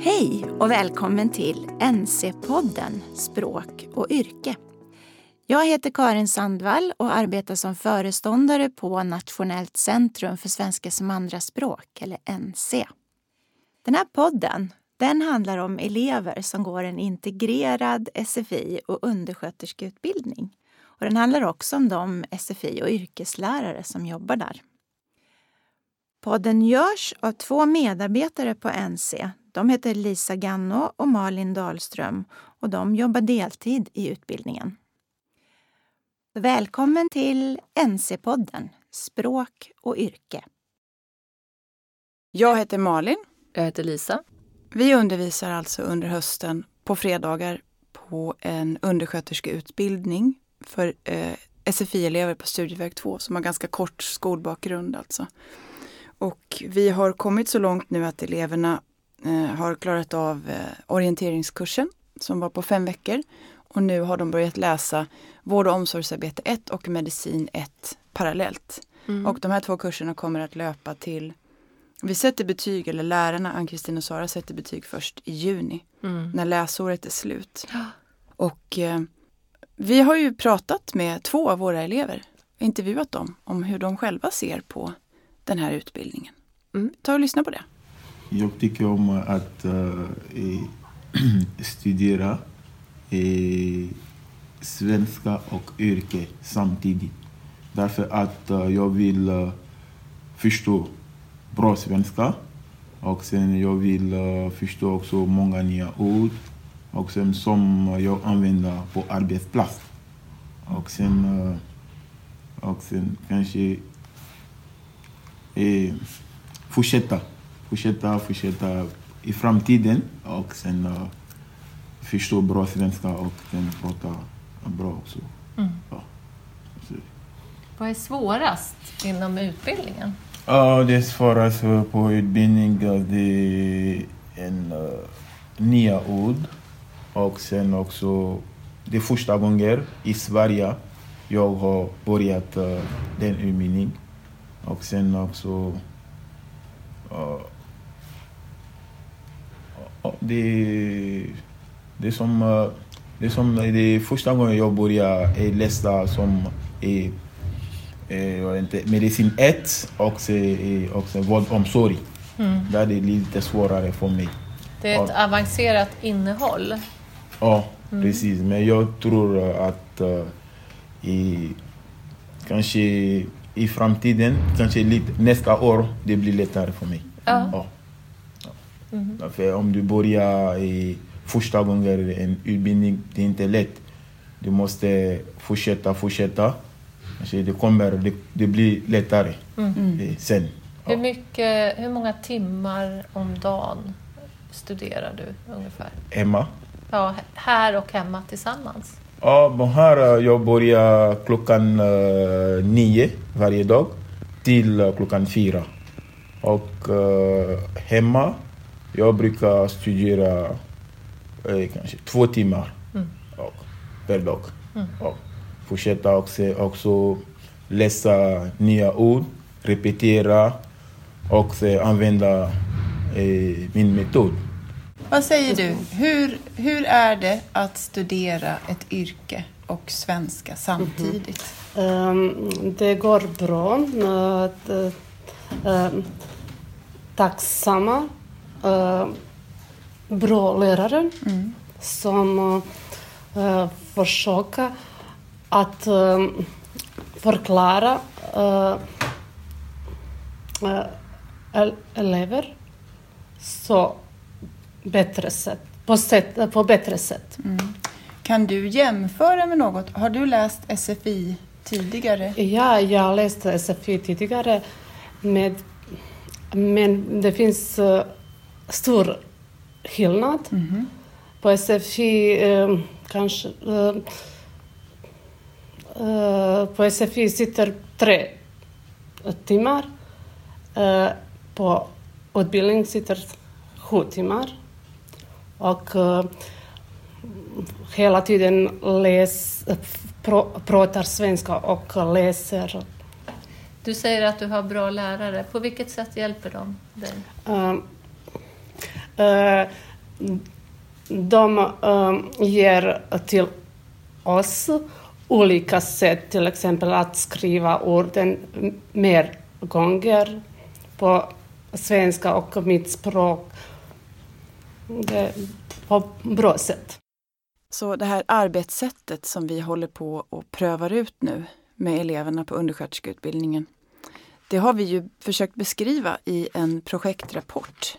Hej och välkommen till NC-podden Språk och yrke. Jag heter Karin Sandvall och arbetar som föreståndare på Nationellt centrum för svenska som andraspråk, eller NC. Den här podden den handlar om elever som går en integrerad SFI och undersköterskeutbildning. Och den handlar också om de SFI och yrkeslärare som jobbar där. Podden görs av två medarbetare på NC. De heter Lisa Ganno och Malin Dahlström och de jobbar deltid i utbildningen. Välkommen till NC-podden Språk och yrke. Jag heter Malin. Jag heter Lisa. Vi undervisar alltså under hösten på fredagar på en undersköterskeutbildning för eh, SFI-elever på studieväg 2 som har ganska kort skolbakgrund alltså. Och vi har kommit så långt nu att eleverna har klarat av eh, orienteringskursen som var på fem veckor. Och nu har de börjat läsa vård och omsorgsarbete 1 och medicin 1 parallellt. Mm. Och de här två kurserna kommer att löpa till vi sätter betyg, eller lärarna Ann-Kristin och Sara sätter betyg först i juni mm. när läsåret är slut. Och eh, vi har ju pratat med två av våra elever, intervjuat dem om hur de själva ser på den här utbildningen. Mm. Ta och lyssna på det. Jag tycker om att äh, studera äh, svenska och yrke samtidigt. Därför att äh, jag vill eh, förstå bra svenska. Och sen jag vill uh, förstå också många nya ord. Och sen som jag använder på arbetsplats. Och sen, och sen kanske fortsätta. Fortsätta, fortsätta i framtiden. Och sen uh, förstå bra svenska och sen prata bra också. Mm. Ja. Vad är svårast inom utbildningen? Ja, det svaras på utbildning. Det är en uh, nya ord. Och sen också, det är första gången i Sverige jag har börjat uh, den utbildningen. Och sen också, uh, det, det som, uh, det som, det är första gången jag börjar läsa som är eh, medicin 1 och, eh, och vårdomsorg. Mm. Där är det lite svårare för mig. Det är ett ja. avancerat innehåll. Ja, mm. precis. Men jag tror att i, kanske i framtiden, kanske lite, nästa år, det blir lättare för mig. Ja. ja. Mm. För om du börjar i första gången en utbildning, det är inte lätt. Du måste fortsätta, fortsätta. Alltså det, kommer, det, det blir lättare mm. sen. Ja. Hur, mycket, hur många timmar om dagen studerar du ungefär? Hemma? Ja, här och hemma tillsammans. Ja, här jag börjar klockan uh, nio varje dag till uh, klockan fyra. Och uh, hemma, jag brukar studera uh, kanske två timmar mm. och, per dag. Mm. Och, fortsätta också, också läsa nya ord, repetera och använda eh, min metod. Vad säger du? Hur, hur är det att studera ett yrke och svenska samtidigt? Mm -hmm. um, det går bra. Uh, uh, tacksamma, uh, bra lärare mm. som uh, försöker att uh, förklara uh, uh, elever så bättre sätt, på, sätt, på bättre sätt. Mm. Kan du jämföra med något? Har du läst SFI tidigare? Ja, jag har läst SFI tidigare. Med, men det finns uh, stor skillnad. Mm. På SFI uh, kanske uh, Eh, på SFI sitter tre timmar. Uh, på utbildning sitter sju timmar. Och uh, hela tiden läs, pr pratar svenska och läser. Du säger att du har bra lärare. På vilket sätt hjälper de dig? Eh, de eh, ger till oss olika sätt, till exempel att skriva orden mer gånger på svenska och mitt språk. Det på bra sätt. Så det här arbetssättet som vi håller på och prövar ut nu med eleverna på undersköterskeutbildningen. Det har vi ju försökt beskriva i en projektrapport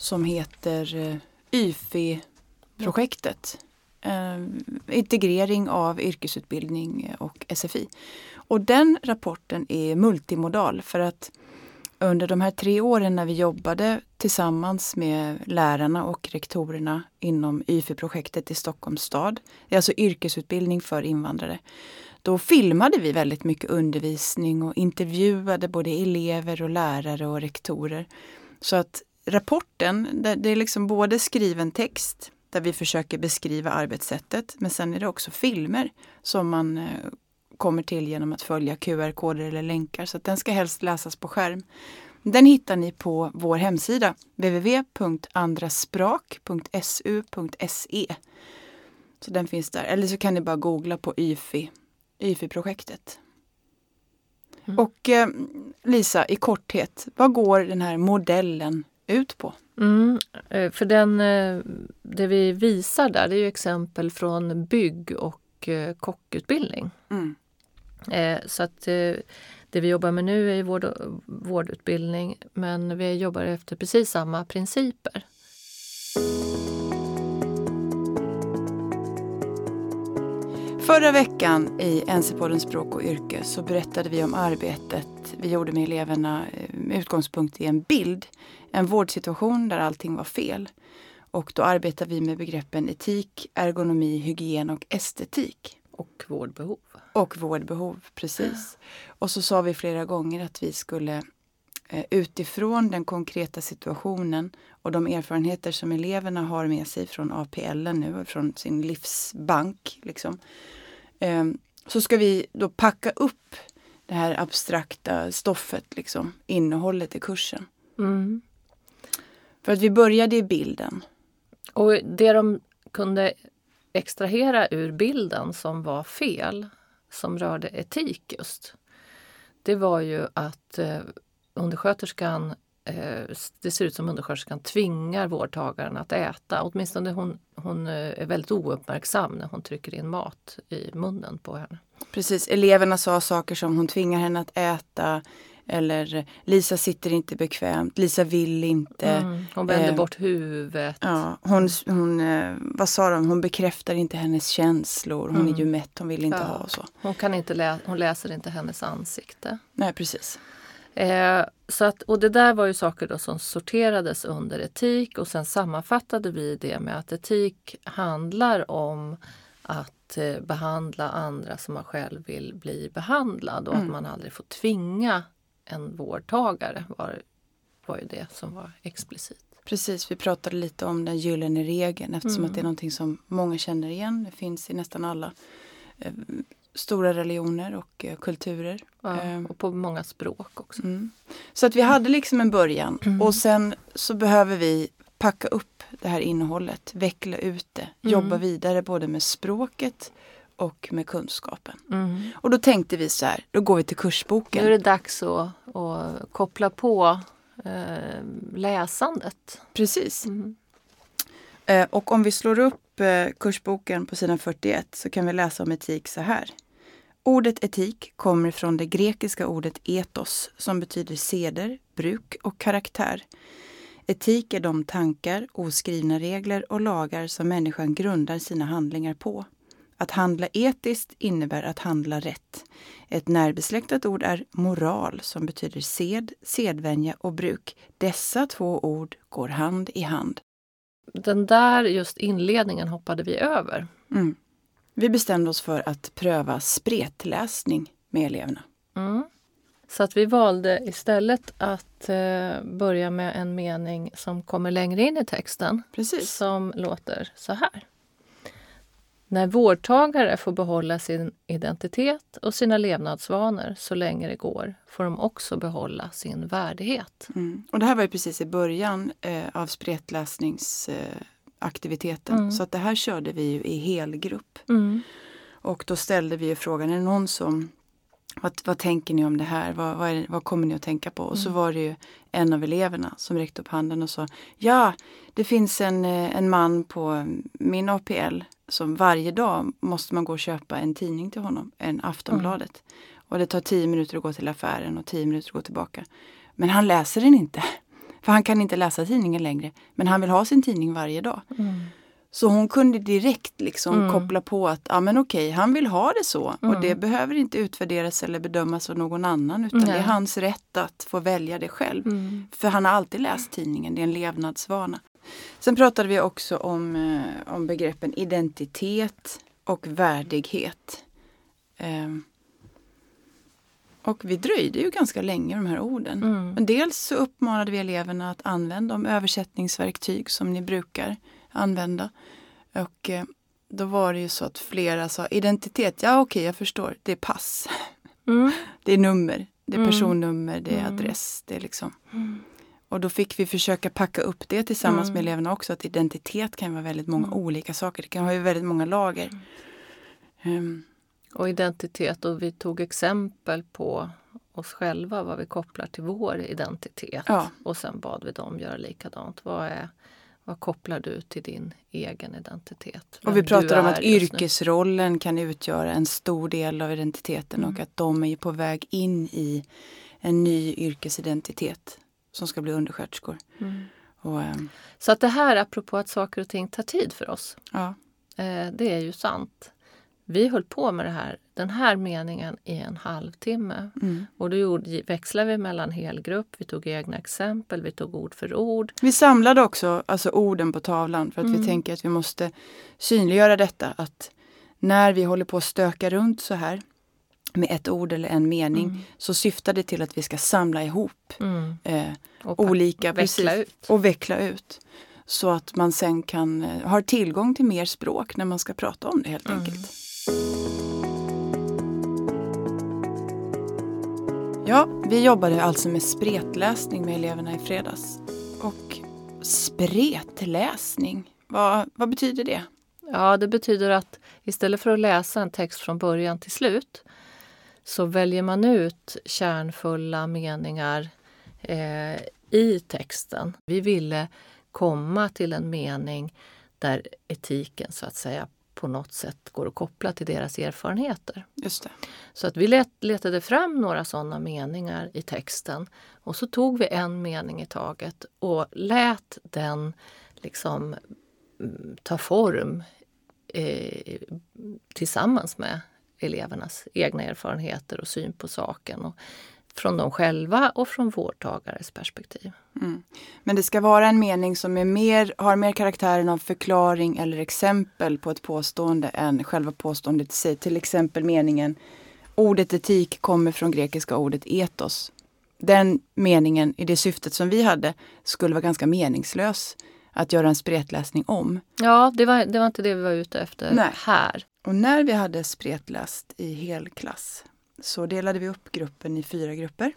som heter eh, YFI-projektet. Eh, integrering av yrkesutbildning och SFI. Och den rapporten är multimodal för att under de här tre åren när vi jobbade tillsammans med lärarna och rektorerna inom YFI-projektet i Stockholms stad, det är alltså yrkesutbildning för invandrare, då filmade vi väldigt mycket undervisning och intervjuade både elever och lärare och rektorer. Så att rapporten, det är liksom både skriven text där vi försöker beskriva arbetssättet, men sen är det också filmer som man eh, kommer till genom att följa QR-koder eller länkar. Så den ska helst läsas på skärm. Den hittar ni på vår hemsida www.andrasprak.su.se. Så den finns där. Eller så kan ni bara googla på YFI, YFI-projektet. Mm. Och eh, Lisa, i korthet, vad går den här modellen ut på? Mm, eh, för den, eh, det vi visar där det är exempel från bygg och eh, kockutbildning. Mm. Så att det vi jobbar med nu är vård, vårdutbildning men vi jobbar efter precis samma principer. Förra veckan i NC-podden Språk och yrke så berättade vi om arbetet vi gjorde med eleverna med utgångspunkt i en bild. En vårdsituation där allting var fel. Och då arbetar vi med begreppen etik, ergonomi, hygien och estetik. Och vårdbehov. Och vårdbehov, precis. Och så sa vi flera gånger att vi skulle eh, utifrån den konkreta situationen och de erfarenheter som eleverna har med sig från APL nu, från sin livsbank, liksom, eh, så ska vi då packa upp det här abstrakta stoffet, liksom, innehållet i kursen. Mm. För att vi började i bilden. Och det de kunde extrahera ur bilden som var fel, som rörde etik just, det var ju att eh, undersköterskan det ser ut som undersköterskan tvingar vårdtagaren att äta. Åtminstone hon, hon eh, är väldigt ouppmärksam när hon trycker in mat i munnen på henne. Precis, eleverna sa saker som hon tvingar henne att äta, eller Lisa sitter inte bekvämt, Lisa vill inte. Mm, hon vänder eh, bort huvudet. Ja, hon, hon, eh, vad sa de, hon bekräftar inte hennes känslor. Hon mm. är ju mätt, hon vill inte ja. ha och så. Hon, kan inte lä hon läser inte hennes ansikte. Nej, precis. Eh, så att, och det där var ju saker då som sorterades under etik och sen sammanfattade vi det med att etik handlar om att eh, behandla andra som man själv vill bli behandlad och mm. att man aldrig får tvinga en vårdtagare var, var ju det som var explicit. Precis, vi pratade lite om den gyllene regeln eftersom mm. att det är någonting som många känner igen. Det finns i nästan alla eh, stora religioner och eh, kulturer. Ja, eh, och på många språk också. Mm. Så att vi hade liksom en början mm. och sen så behöver vi packa upp det här innehållet, veckla ut det, mm. jobba vidare både med språket och med kunskapen. Mm. Och då tänkte vi så här, då går vi till kursboken. Nu är det dags att, att koppla på eh, läsandet. Precis. Mm. Eh, och om vi slår upp eh, kursboken på sidan 41 så kan vi läsa om etik så här. Ordet etik kommer från det grekiska ordet etos som betyder seder, bruk och karaktär. Etik är de tankar, oskrivna regler och lagar som människan grundar sina handlingar på. Att handla etiskt innebär att handla rätt. Ett närbesläktat ord är moral som betyder sed, sedvänja och bruk. Dessa två ord går hand i hand. Den där just inledningen hoppade vi över. Mm. Vi bestämde oss för att pröva spretläsning med eleverna. Mm. Så att vi valde istället att eh, börja med en mening som kommer längre in i texten. Precis. Som låter så här. När vårdtagare får behålla sin identitet och sina levnadsvanor så länge det går får de också behålla sin värdighet. Mm. Och det här var ju precis i början eh, av spretläsningsaktiviteten. Eh, mm. Så att det här körde vi ju i helgrupp. Mm. Och då ställde vi frågan, är det någon som vad, vad tänker ni om det här? Vad, vad, det, vad kommer ni att tänka på? Och så mm. var det ju en av eleverna som räckte upp handen och sa Ja, det finns en, eh, en man på min APL som varje dag måste man gå och köpa en tidning till honom, en Aftonbladet. Mm. Och det tar tio minuter att gå till affären och tio minuter att gå tillbaka. Men han läser den inte. För han kan inte läsa tidningen längre. Men han vill ha sin tidning varje dag. Mm. Så hon kunde direkt liksom mm. koppla på att ja, men okej, han vill ha det så mm. och det behöver inte utvärderas eller bedömas av någon annan utan Nej. det är hans rätt att få välja det själv. Mm. För han har alltid läst tidningen, det är en levnadsvana. Sen pratade vi också om, eh, om begreppen identitet och värdighet. Eh, och vi dröjde ju ganska länge de här orden. Mm. Men dels så uppmanade vi eleverna att använda de översättningsverktyg som ni brukar använda. Och eh, då var det ju så att flera sa identitet, ja okej jag förstår, det är pass. Mm. Det är nummer, det är Mm. personnummer, det är Mm. adress. Det är liksom. Mm. Och då fick vi försöka packa upp det tillsammans Mm. med eleverna också. Att identitet kan vara väldigt många olika saker. Det kan ha ju väldigt många lager. Ehm, Och identitet och vi tog exempel på oss själva, vad vi kopplar till vår identitet. Ja. Och sen bad vi dem göra likadant. Vad, är, vad kopplar du till din egen identitet? och vi pratar om att yrkesrollen kan utgöra en stor del av identiteten Mm. och att de är på väg in i en ny yrkesidentitet som ska bli undersköterskor. Mm. Och, ehm, Så att det här, apropå att saker och ting tar tid för oss, ja. eh, det är ju sant. Vi höll på med det här, den här meningen i en halvtimme. Mm. Och då gjorde, växlade vi mellan helgrupp, vi tog egna exempel, vi tog ord för ord. Vi samlade också alltså orden på tavlan för att vi Mm. tänker att vi måste synliggöra detta. Att när vi håller på att stöka runt så här med ett ord eller en mening Mm. så syftar det till att vi ska samla ihop Mm. eh, Och olika, veckla precis, ut. och veckla ut. Så att man sen kan eh, ha tillgång till mer språk när man ska prata om det helt Mm. enkelt. Ja, vi jobbade alltså med spretläsning med eleverna i fredags. Och spretläsning, vad, vad betyder det? Ja, det betyder att istället för att läsa en text från början till slut så väljer man ut kärnfulla meningar eh, i texten. Vi ville komma till en mening där etiken så att säga på något sätt går att koppla till deras erfarenheter. Just det. Så att vi let, letade fram några sådana meningar i texten och så tog vi en mening i taget och lät den liksom mm, ta form eh, tillsammans med elevernas egna erfarenheter och syn på saken. Och från dem själva och från vårdtagares perspektiv. Mm. Men det ska vara en mening som är mer, har mer karaktären av förklaring eller exempel på ett påstående än själva påståendet i sig. Till exempel meningen Ordet etik kommer från grekiska ordet etos. Den meningen, i det syftet som vi hade, skulle vara ganska meningslös att göra en spretläsning om. Ja, det var, det var inte det vi var ute efter Nej. här. Och när vi hade spretläst i helklass så delade vi upp gruppen i fyra grupper.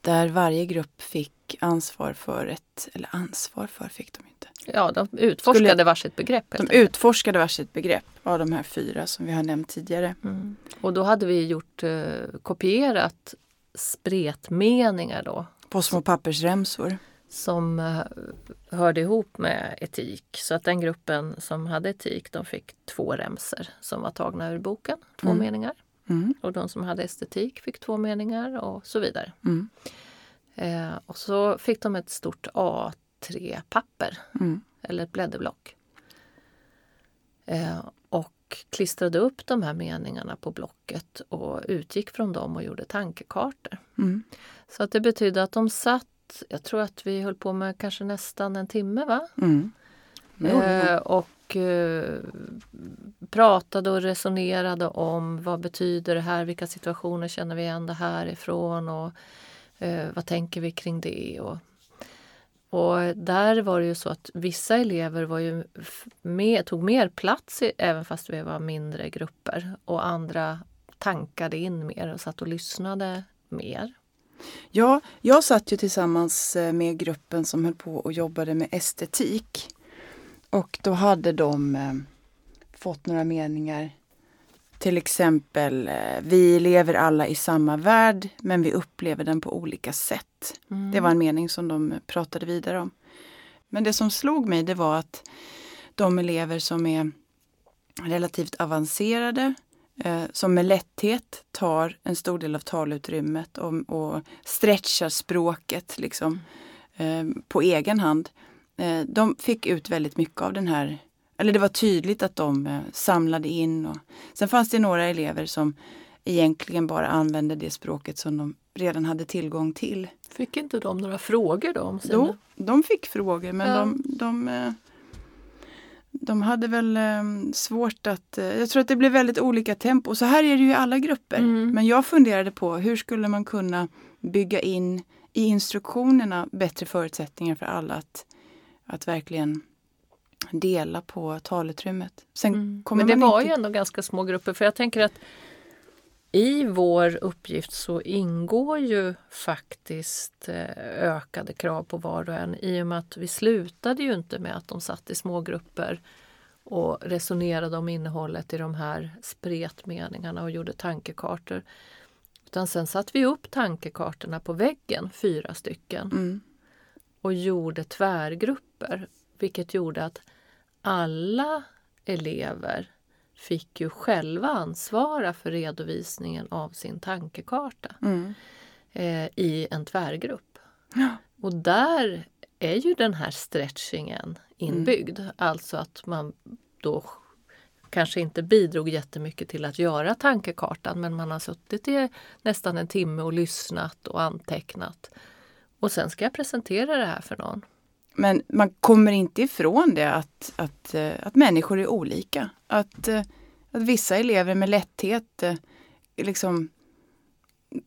Där varje grupp fick ansvar för ett, eller ansvar för fick de inte. Ja, de utforskade Skulle- varsitt begrepp. De enkelt. utforskade varsitt begrepp av de här fyra som vi har nämnt tidigare. Mm. Och då hade vi gjort eh, kopierat spretmeningar då På små pappersremsor. som eh, hörde ihop med etik. Så att den gruppen som hade etik de fick två remser som var tagna ur boken, två Mm. meningar. Mm. Och de som hade estetik fick två meningar och så vidare. Mm. Eh, och så fick de ett stort A3-papper Mm. eller ett blädderblock. Eh, och klistrade upp de här meningarna på blocket och utgick från dem och gjorde tankekartor. Mm. Så att det betyder att de satt, jag tror att vi höll på med kanske nästan en timme va? Mm. Eh, och eh, pratade och resonerade om vad betyder det här, vilka situationer känner vi igen det här ifrån och eh, vad tänker vi kring det. Och, Och där var det ju så att vissa elever var ju med, tog mer plats i, även fast vi var mindre grupper och andra tankade in mer och satt och lyssnade mer. Ja, jag satt ju tillsammans eh, med gruppen som höll på och jobbade med estetik. Och då hade de eh, fått några meningar. Till exempel, eh, vi lever alla i samma värld men vi upplever den på olika sätt. Mm. Det var en mening som de pratade vidare om. Men det som slog mig det var att de elever som är relativt avancerade eh, som med lätthet tar en stor del av talutrymmet och, och stretchar språket liksom, eh, på egen hand. Eh, de fick ut väldigt mycket av den här, eller det var tydligt att de eh, samlade in. Och, sen fanns det några elever som egentligen bara använde det språket som de redan hade tillgång till. Fick inte de några frågor då? Om sina? Jo, de fick frågor men ja. de, de eh, de hade väl eh, svårt att... Jag tror att det blev väldigt olika tempo. Så här är det ju i alla grupper. Mm. Men jag funderade på hur skulle man kunna bygga in i instruktionerna bättre förutsättningar för alla att, att verkligen dela på talutrymmet. Sen mm. Men det var inte... ju ändå ganska små grupper för jag tänker att i vår uppgift så ingår ju faktiskt eh, ökade krav på var och en i och med att vi slutade ju inte med att de satt i små grupper och resonerade om innehållet i de här spretmeningarna och gjorde tankekartor. Utan sen satte vi upp tankekartorna på väggen, fyra stycken, mm. Och gjorde tvärgrupper. Vilket gjorde att alla elever fick ju själva ansvara för redovisningen av sin tankekarta mm. eh, i en tvärgrupp. Ja. Och där är ju den här stretchingen inbyggd. Mm. Alltså att man då kanske inte bidrog jättemycket till att göra tankekartan men man har suttit i nästan en timme och lyssnat och antecknat. Och sen ska jag presentera det här för någon. Men man kommer inte ifrån det att, att, eh, att människor är olika. Att, eh, att vissa elever med lätthet eh, liksom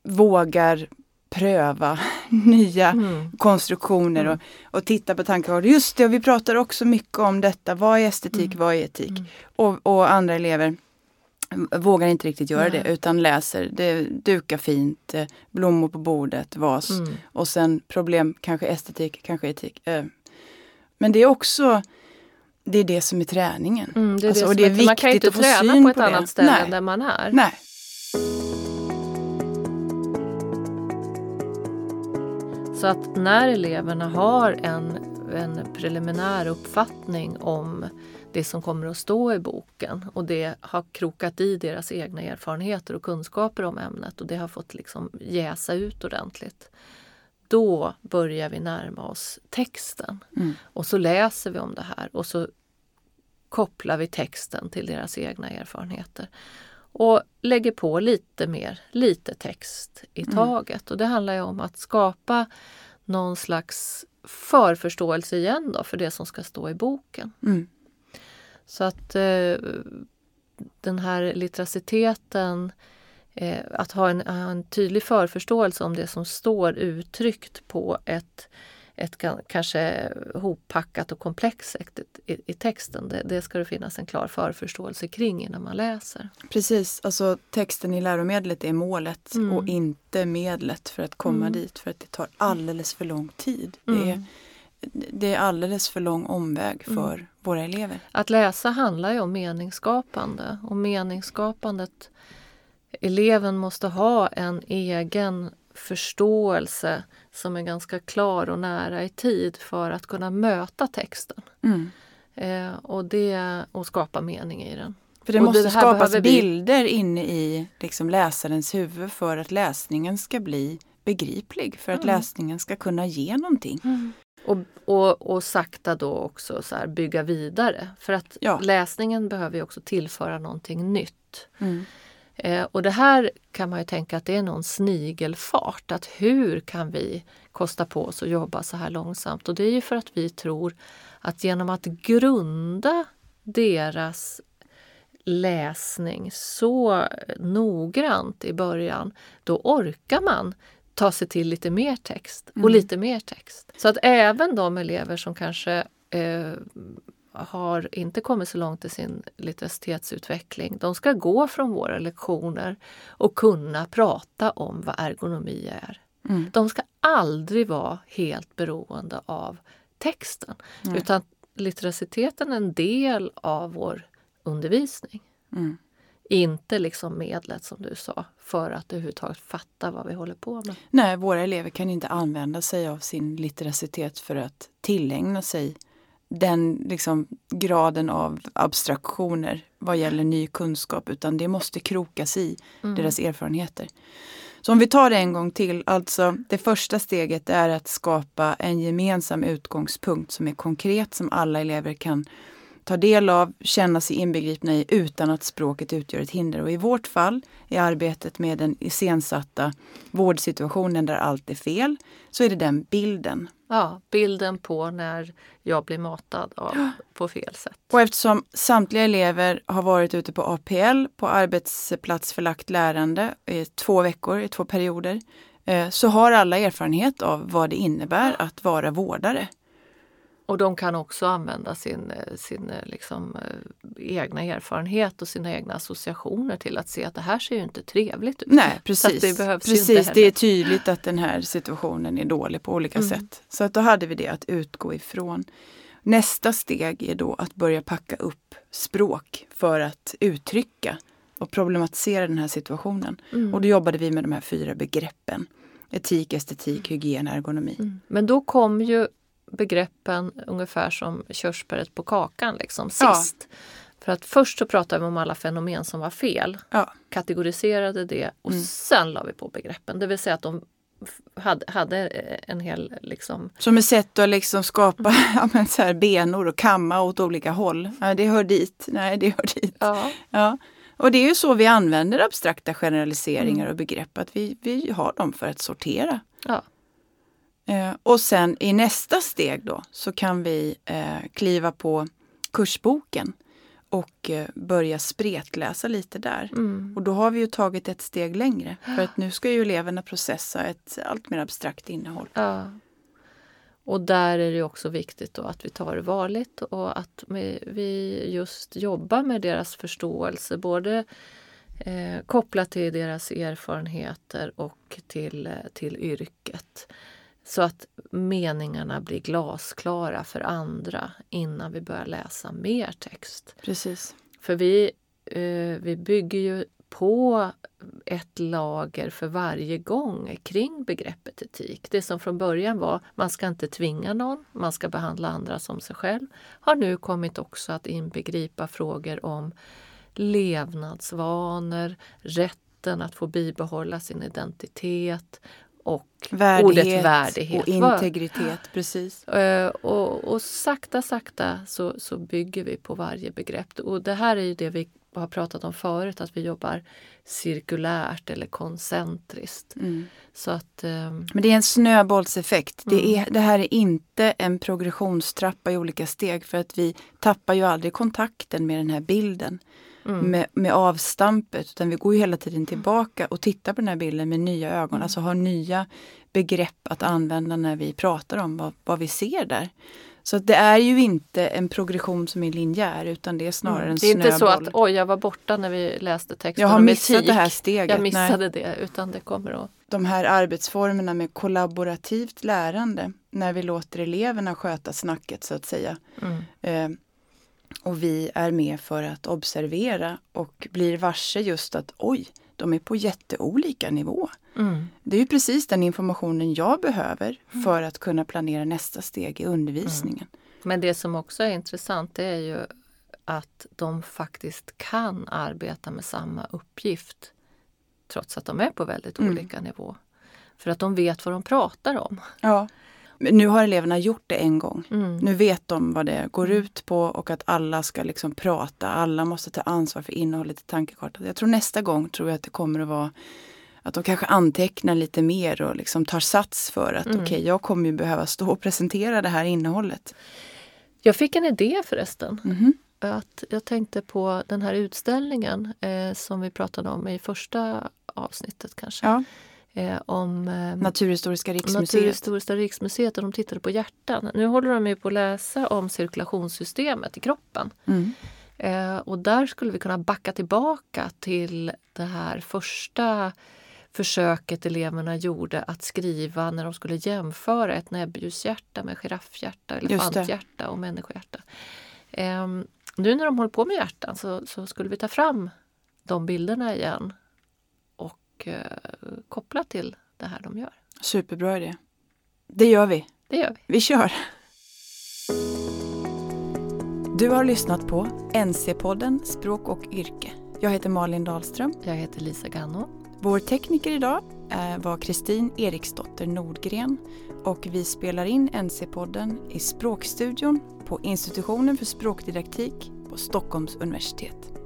vågar pröva nya mm. konstruktioner mm. Och, och titta på tankar. Just det, och vi pratar också mycket om detta. Vad är estetik, mm. vad är etik? Mm. Och, och, andra elever vågar inte riktigt göra Nej. det utan läser, det dukar fint, blommor på bordet, vas mm. och sen problem, kanske estetik, kanske etik. Men det är också det är det som är träningen. Mm, det är alltså, det och det är, är man kan inte träna på ett på annat ställe Nej. än där man är. Nej. Så att när eleverna har en, en preliminär uppfattning om det som kommer att stå i boken och det har krokat i deras egna erfarenheter och kunskaper om ämnet och det har fått liksom jäsa ut ordentligt då börjar vi närma oss texten. Mm. Och så läser vi om det här och så kopplar vi texten till deras egna erfarenheter. Och lägger på lite mer, lite text i mm. taget. Mm. Och det handlar ju om att skapa någon slags förförståelse igen då för det som ska stå i boken. Mm. Så att eh, den här litteraciteten eh, att ha en, en, tydlig förförståelse om det som står uttryckt på ett, ett kanske hoppackat och komplext sätt i, i texten. Det, det, ska det finnas en klar förförståelse kring innan man läser. Precis, alltså texten i läromedlet är målet mm. och inte medlet för att komma mm. dit för att det tar alldeles för lång tid. Mm. Det, är, det är alldeles för lång omväg mm. för våra elever. Att läsa handlar ju om meningsskapande och meningsskapandet eleven måste ha en egen förståelse som är ganska klar och nära i tid för att kunna möta texten. Mm. Eh, och, det, och skapa mening i den. För det och måste det skapas vi... bilder inne i liksom läsarens huvud för att läsningen ska bli begriplig, för att mm. läsningen ska kunna ge någonting. Mm. Och, och, och sakta då också så bygga vidare. För att ja. läsningen behöver också tillföra någonting nytt. Mm. Eh, och det här kan man ju tänka att det är någon snigelfart. Att hur kan vi kosta på oss att jobba så här långsamt? Och det är ju för att vi tror att genom att grunda deras läsning så noggrant i början, då orkar man ta sig till lite mer text och Mm. lite mer text. Så att även de elever som kanske eh, har inte kommit så långt i sin litteracitetetsutveckling, de ska gå från våra lektioner och kunna prata om vad ergonomi är. Mm. De ska aldrig vara helt beroende av texten. Nej. Utan litteraciteten är en del av vår undervisning. Mm. Inte liksom medlet som du sa för att överhuvudtaget fatta vad vi håller på med. Nej, våra elever kan inte använda sig av sin litteracitet för att tillägna sig den liksom, graden av abstraktioner vad gäller ny kunskap utan det måste krokas i deras erfarenheter. Så om vi tar det en gång till, alltså det första steget är att skapa en gemensam utgångspunkt som är konkret, som alla elever kan ta del av, känna sig inbegripna i utan att språket utgör ett hinder. Och i vårt fall, i arbetet med den iscensatta vårdsituationen där allt är fel, så är det den bilden. Ja, bilden på när jag blir matad av, på fel sätt. Och eftersom samtliga elever har varit ute på APL, på arbetsplatsförlagt lärande, i två veckor, i två perioder, eh, så har alla erfarenhet av vad det innebär att vara vårdare. Och de kan också använda sin, eh, sin eh, liksom, eh, egna erfarenhet och sina egna associationer till att se att det här ser ju inte trevligt ut. Nej, precis. det behövs precis det är tydligt att den här situationen är dålig på olika Mm. sätt. Så att då hade vi det att utgå ifrån. Nästa steg är då att börja packa upp språk för att uttrycka och problematisera den här situationen. Mm. Och då jobbade vi med de här fyra begreppen. Etik, estetik, hygien, ergonomi. Mm. Men då kom ju begreppen ungefär som körsbäret på kakan liksom Ja. sist. För att först så pratade vi om alla fenomen som var fel, Ja. kategoriserade det och Mm. sen la vi på begreppen. Det vill säga att de hade, hade eh, en hel liksom Som ett sätt att liksom skapa ja, men så här benor och kamma åt olika håll. Ja, det hör dit, nej det hör dit. Ja. Ja. Och det är ju så vi använder abstrakta generaliseringar och begrepp, att vi, vi har dem för att sortera. Ja. Eh, och sen i nästa steg då så kan vi eh, kliva på kursboken och eh, börja spretläsa lite där. Mm. Och då har vi ju tagit ett steg längre för att nu ska ju eleverna processa ett allt mer abstrakt innehåll. Ja. Och där är det också viktigt då att vi tar det varligt och att vi, just jobbar med deras förståelse både eh, kopplat till deras erfarenheter och till, eh, till yrket. Så att meningarna blir glasklara för andra innan vi börjar läsa mer text. Precis. För vi, eh, vi bygger ju på ett lager för varje gång kring begreppet etik. Det som från början var man ska inte tvinga någon, man ska behandla andra som sig själv, har nu kommit också att inbegripa frågor om levnadsvanor, rätten att få bibehålla sin identitet och Värdighet, ordet värdighet. och integritet. Precis. Eh, och, och sakta, sakta så, så bygger vi på varje begrepp. Och det här är ju det vi har pratat om förut, att vi jobbar cirkulärt eller koncentriskt. Mm. Så att, ehm, Men det är en snöbollseffekt. Det, Mm. är, det här är inte en progressionstrappa i olika steg för att vi tappar ju aldrig kontakten med den här bilden. Mm, Med, med avstampet. Utan vi går ju hela tiden tillbaka och tittar på den här bilden med nya ögon. Mm. Alltså har nya begrepp att använda när vi pratar om vad, vad vi ser där. Så det är ju inte en progression som är linjär utan det är snarare en mm. det är inte så snöboll. att oj, jag var borta när vi läste texten jag har missat det här steget. Jag Nej. missade det, utan det kommer att... de här arbetsformerna med kollaborativt lärande när vi låter eleverna sköta snacket så att säga. Mm, Eh, och vi är med för att observera och blir varse just att oj, de är på jätteolika nivå. mm, Det är ju precis den informationen jag behöver för att kunna planera nästa steg i undervisningen. Men det som också är intressant det är ju att de faktiskt kan arbeta med samma uppgift trots att de är på väldigt Mm. olika nivå. För att de vet vad de pratar om. Ja. Nu har eleverna gjort det en gång. Mm. Nu vet de vad det går ut på och att alla ska liksom prata. Alla måste ta ansvar för innehållet i tankekartan. Jag tror nästa gång tror jag att det kommer att vara att de kanske antecknar lite mer och liksom tar sats för att Mm. okej, jag kommer ju behöva stå och presentera det här innehållet. Jag fick en idé förresten. Mhm. Att jag tänkte på den här utställningen eh, som vi pratade om i första avsnittet kanske. Ja. Eh, om eh, Naturhistoriska riksmuseet. Naturhistoriska riksmuseet och de tittade på hjärtan. Nu håller de ju på att läsa om cirkulationssystemet i kroppen. Mm. Eh, och där skulle vi kunna backa tillbaka till det här första försöket eleverna gjorde att skriva när de skulle jämföra ett näbbdjurshjärta med giraffhjärta, elefanthjärta och människohjärta. Eh, nu när de håller på med hjärtan så, så, skulle vi ta fram de bilderna igen och eh, koppla till det här de gör. Superbra idé. Det gör vi. Det gör vi. Vi kör! Du har lyssnat på NC-podden Språk och yrke. Jag heter Malin Dahlström. Jag heter Lisa Ganno. Vår tekniker idag eh, var Kristin Eriksdotter Nordgren och vi spelar in NC-podden i Språkstudion på Institutionen för språkdidaktik på Stockholms universitet.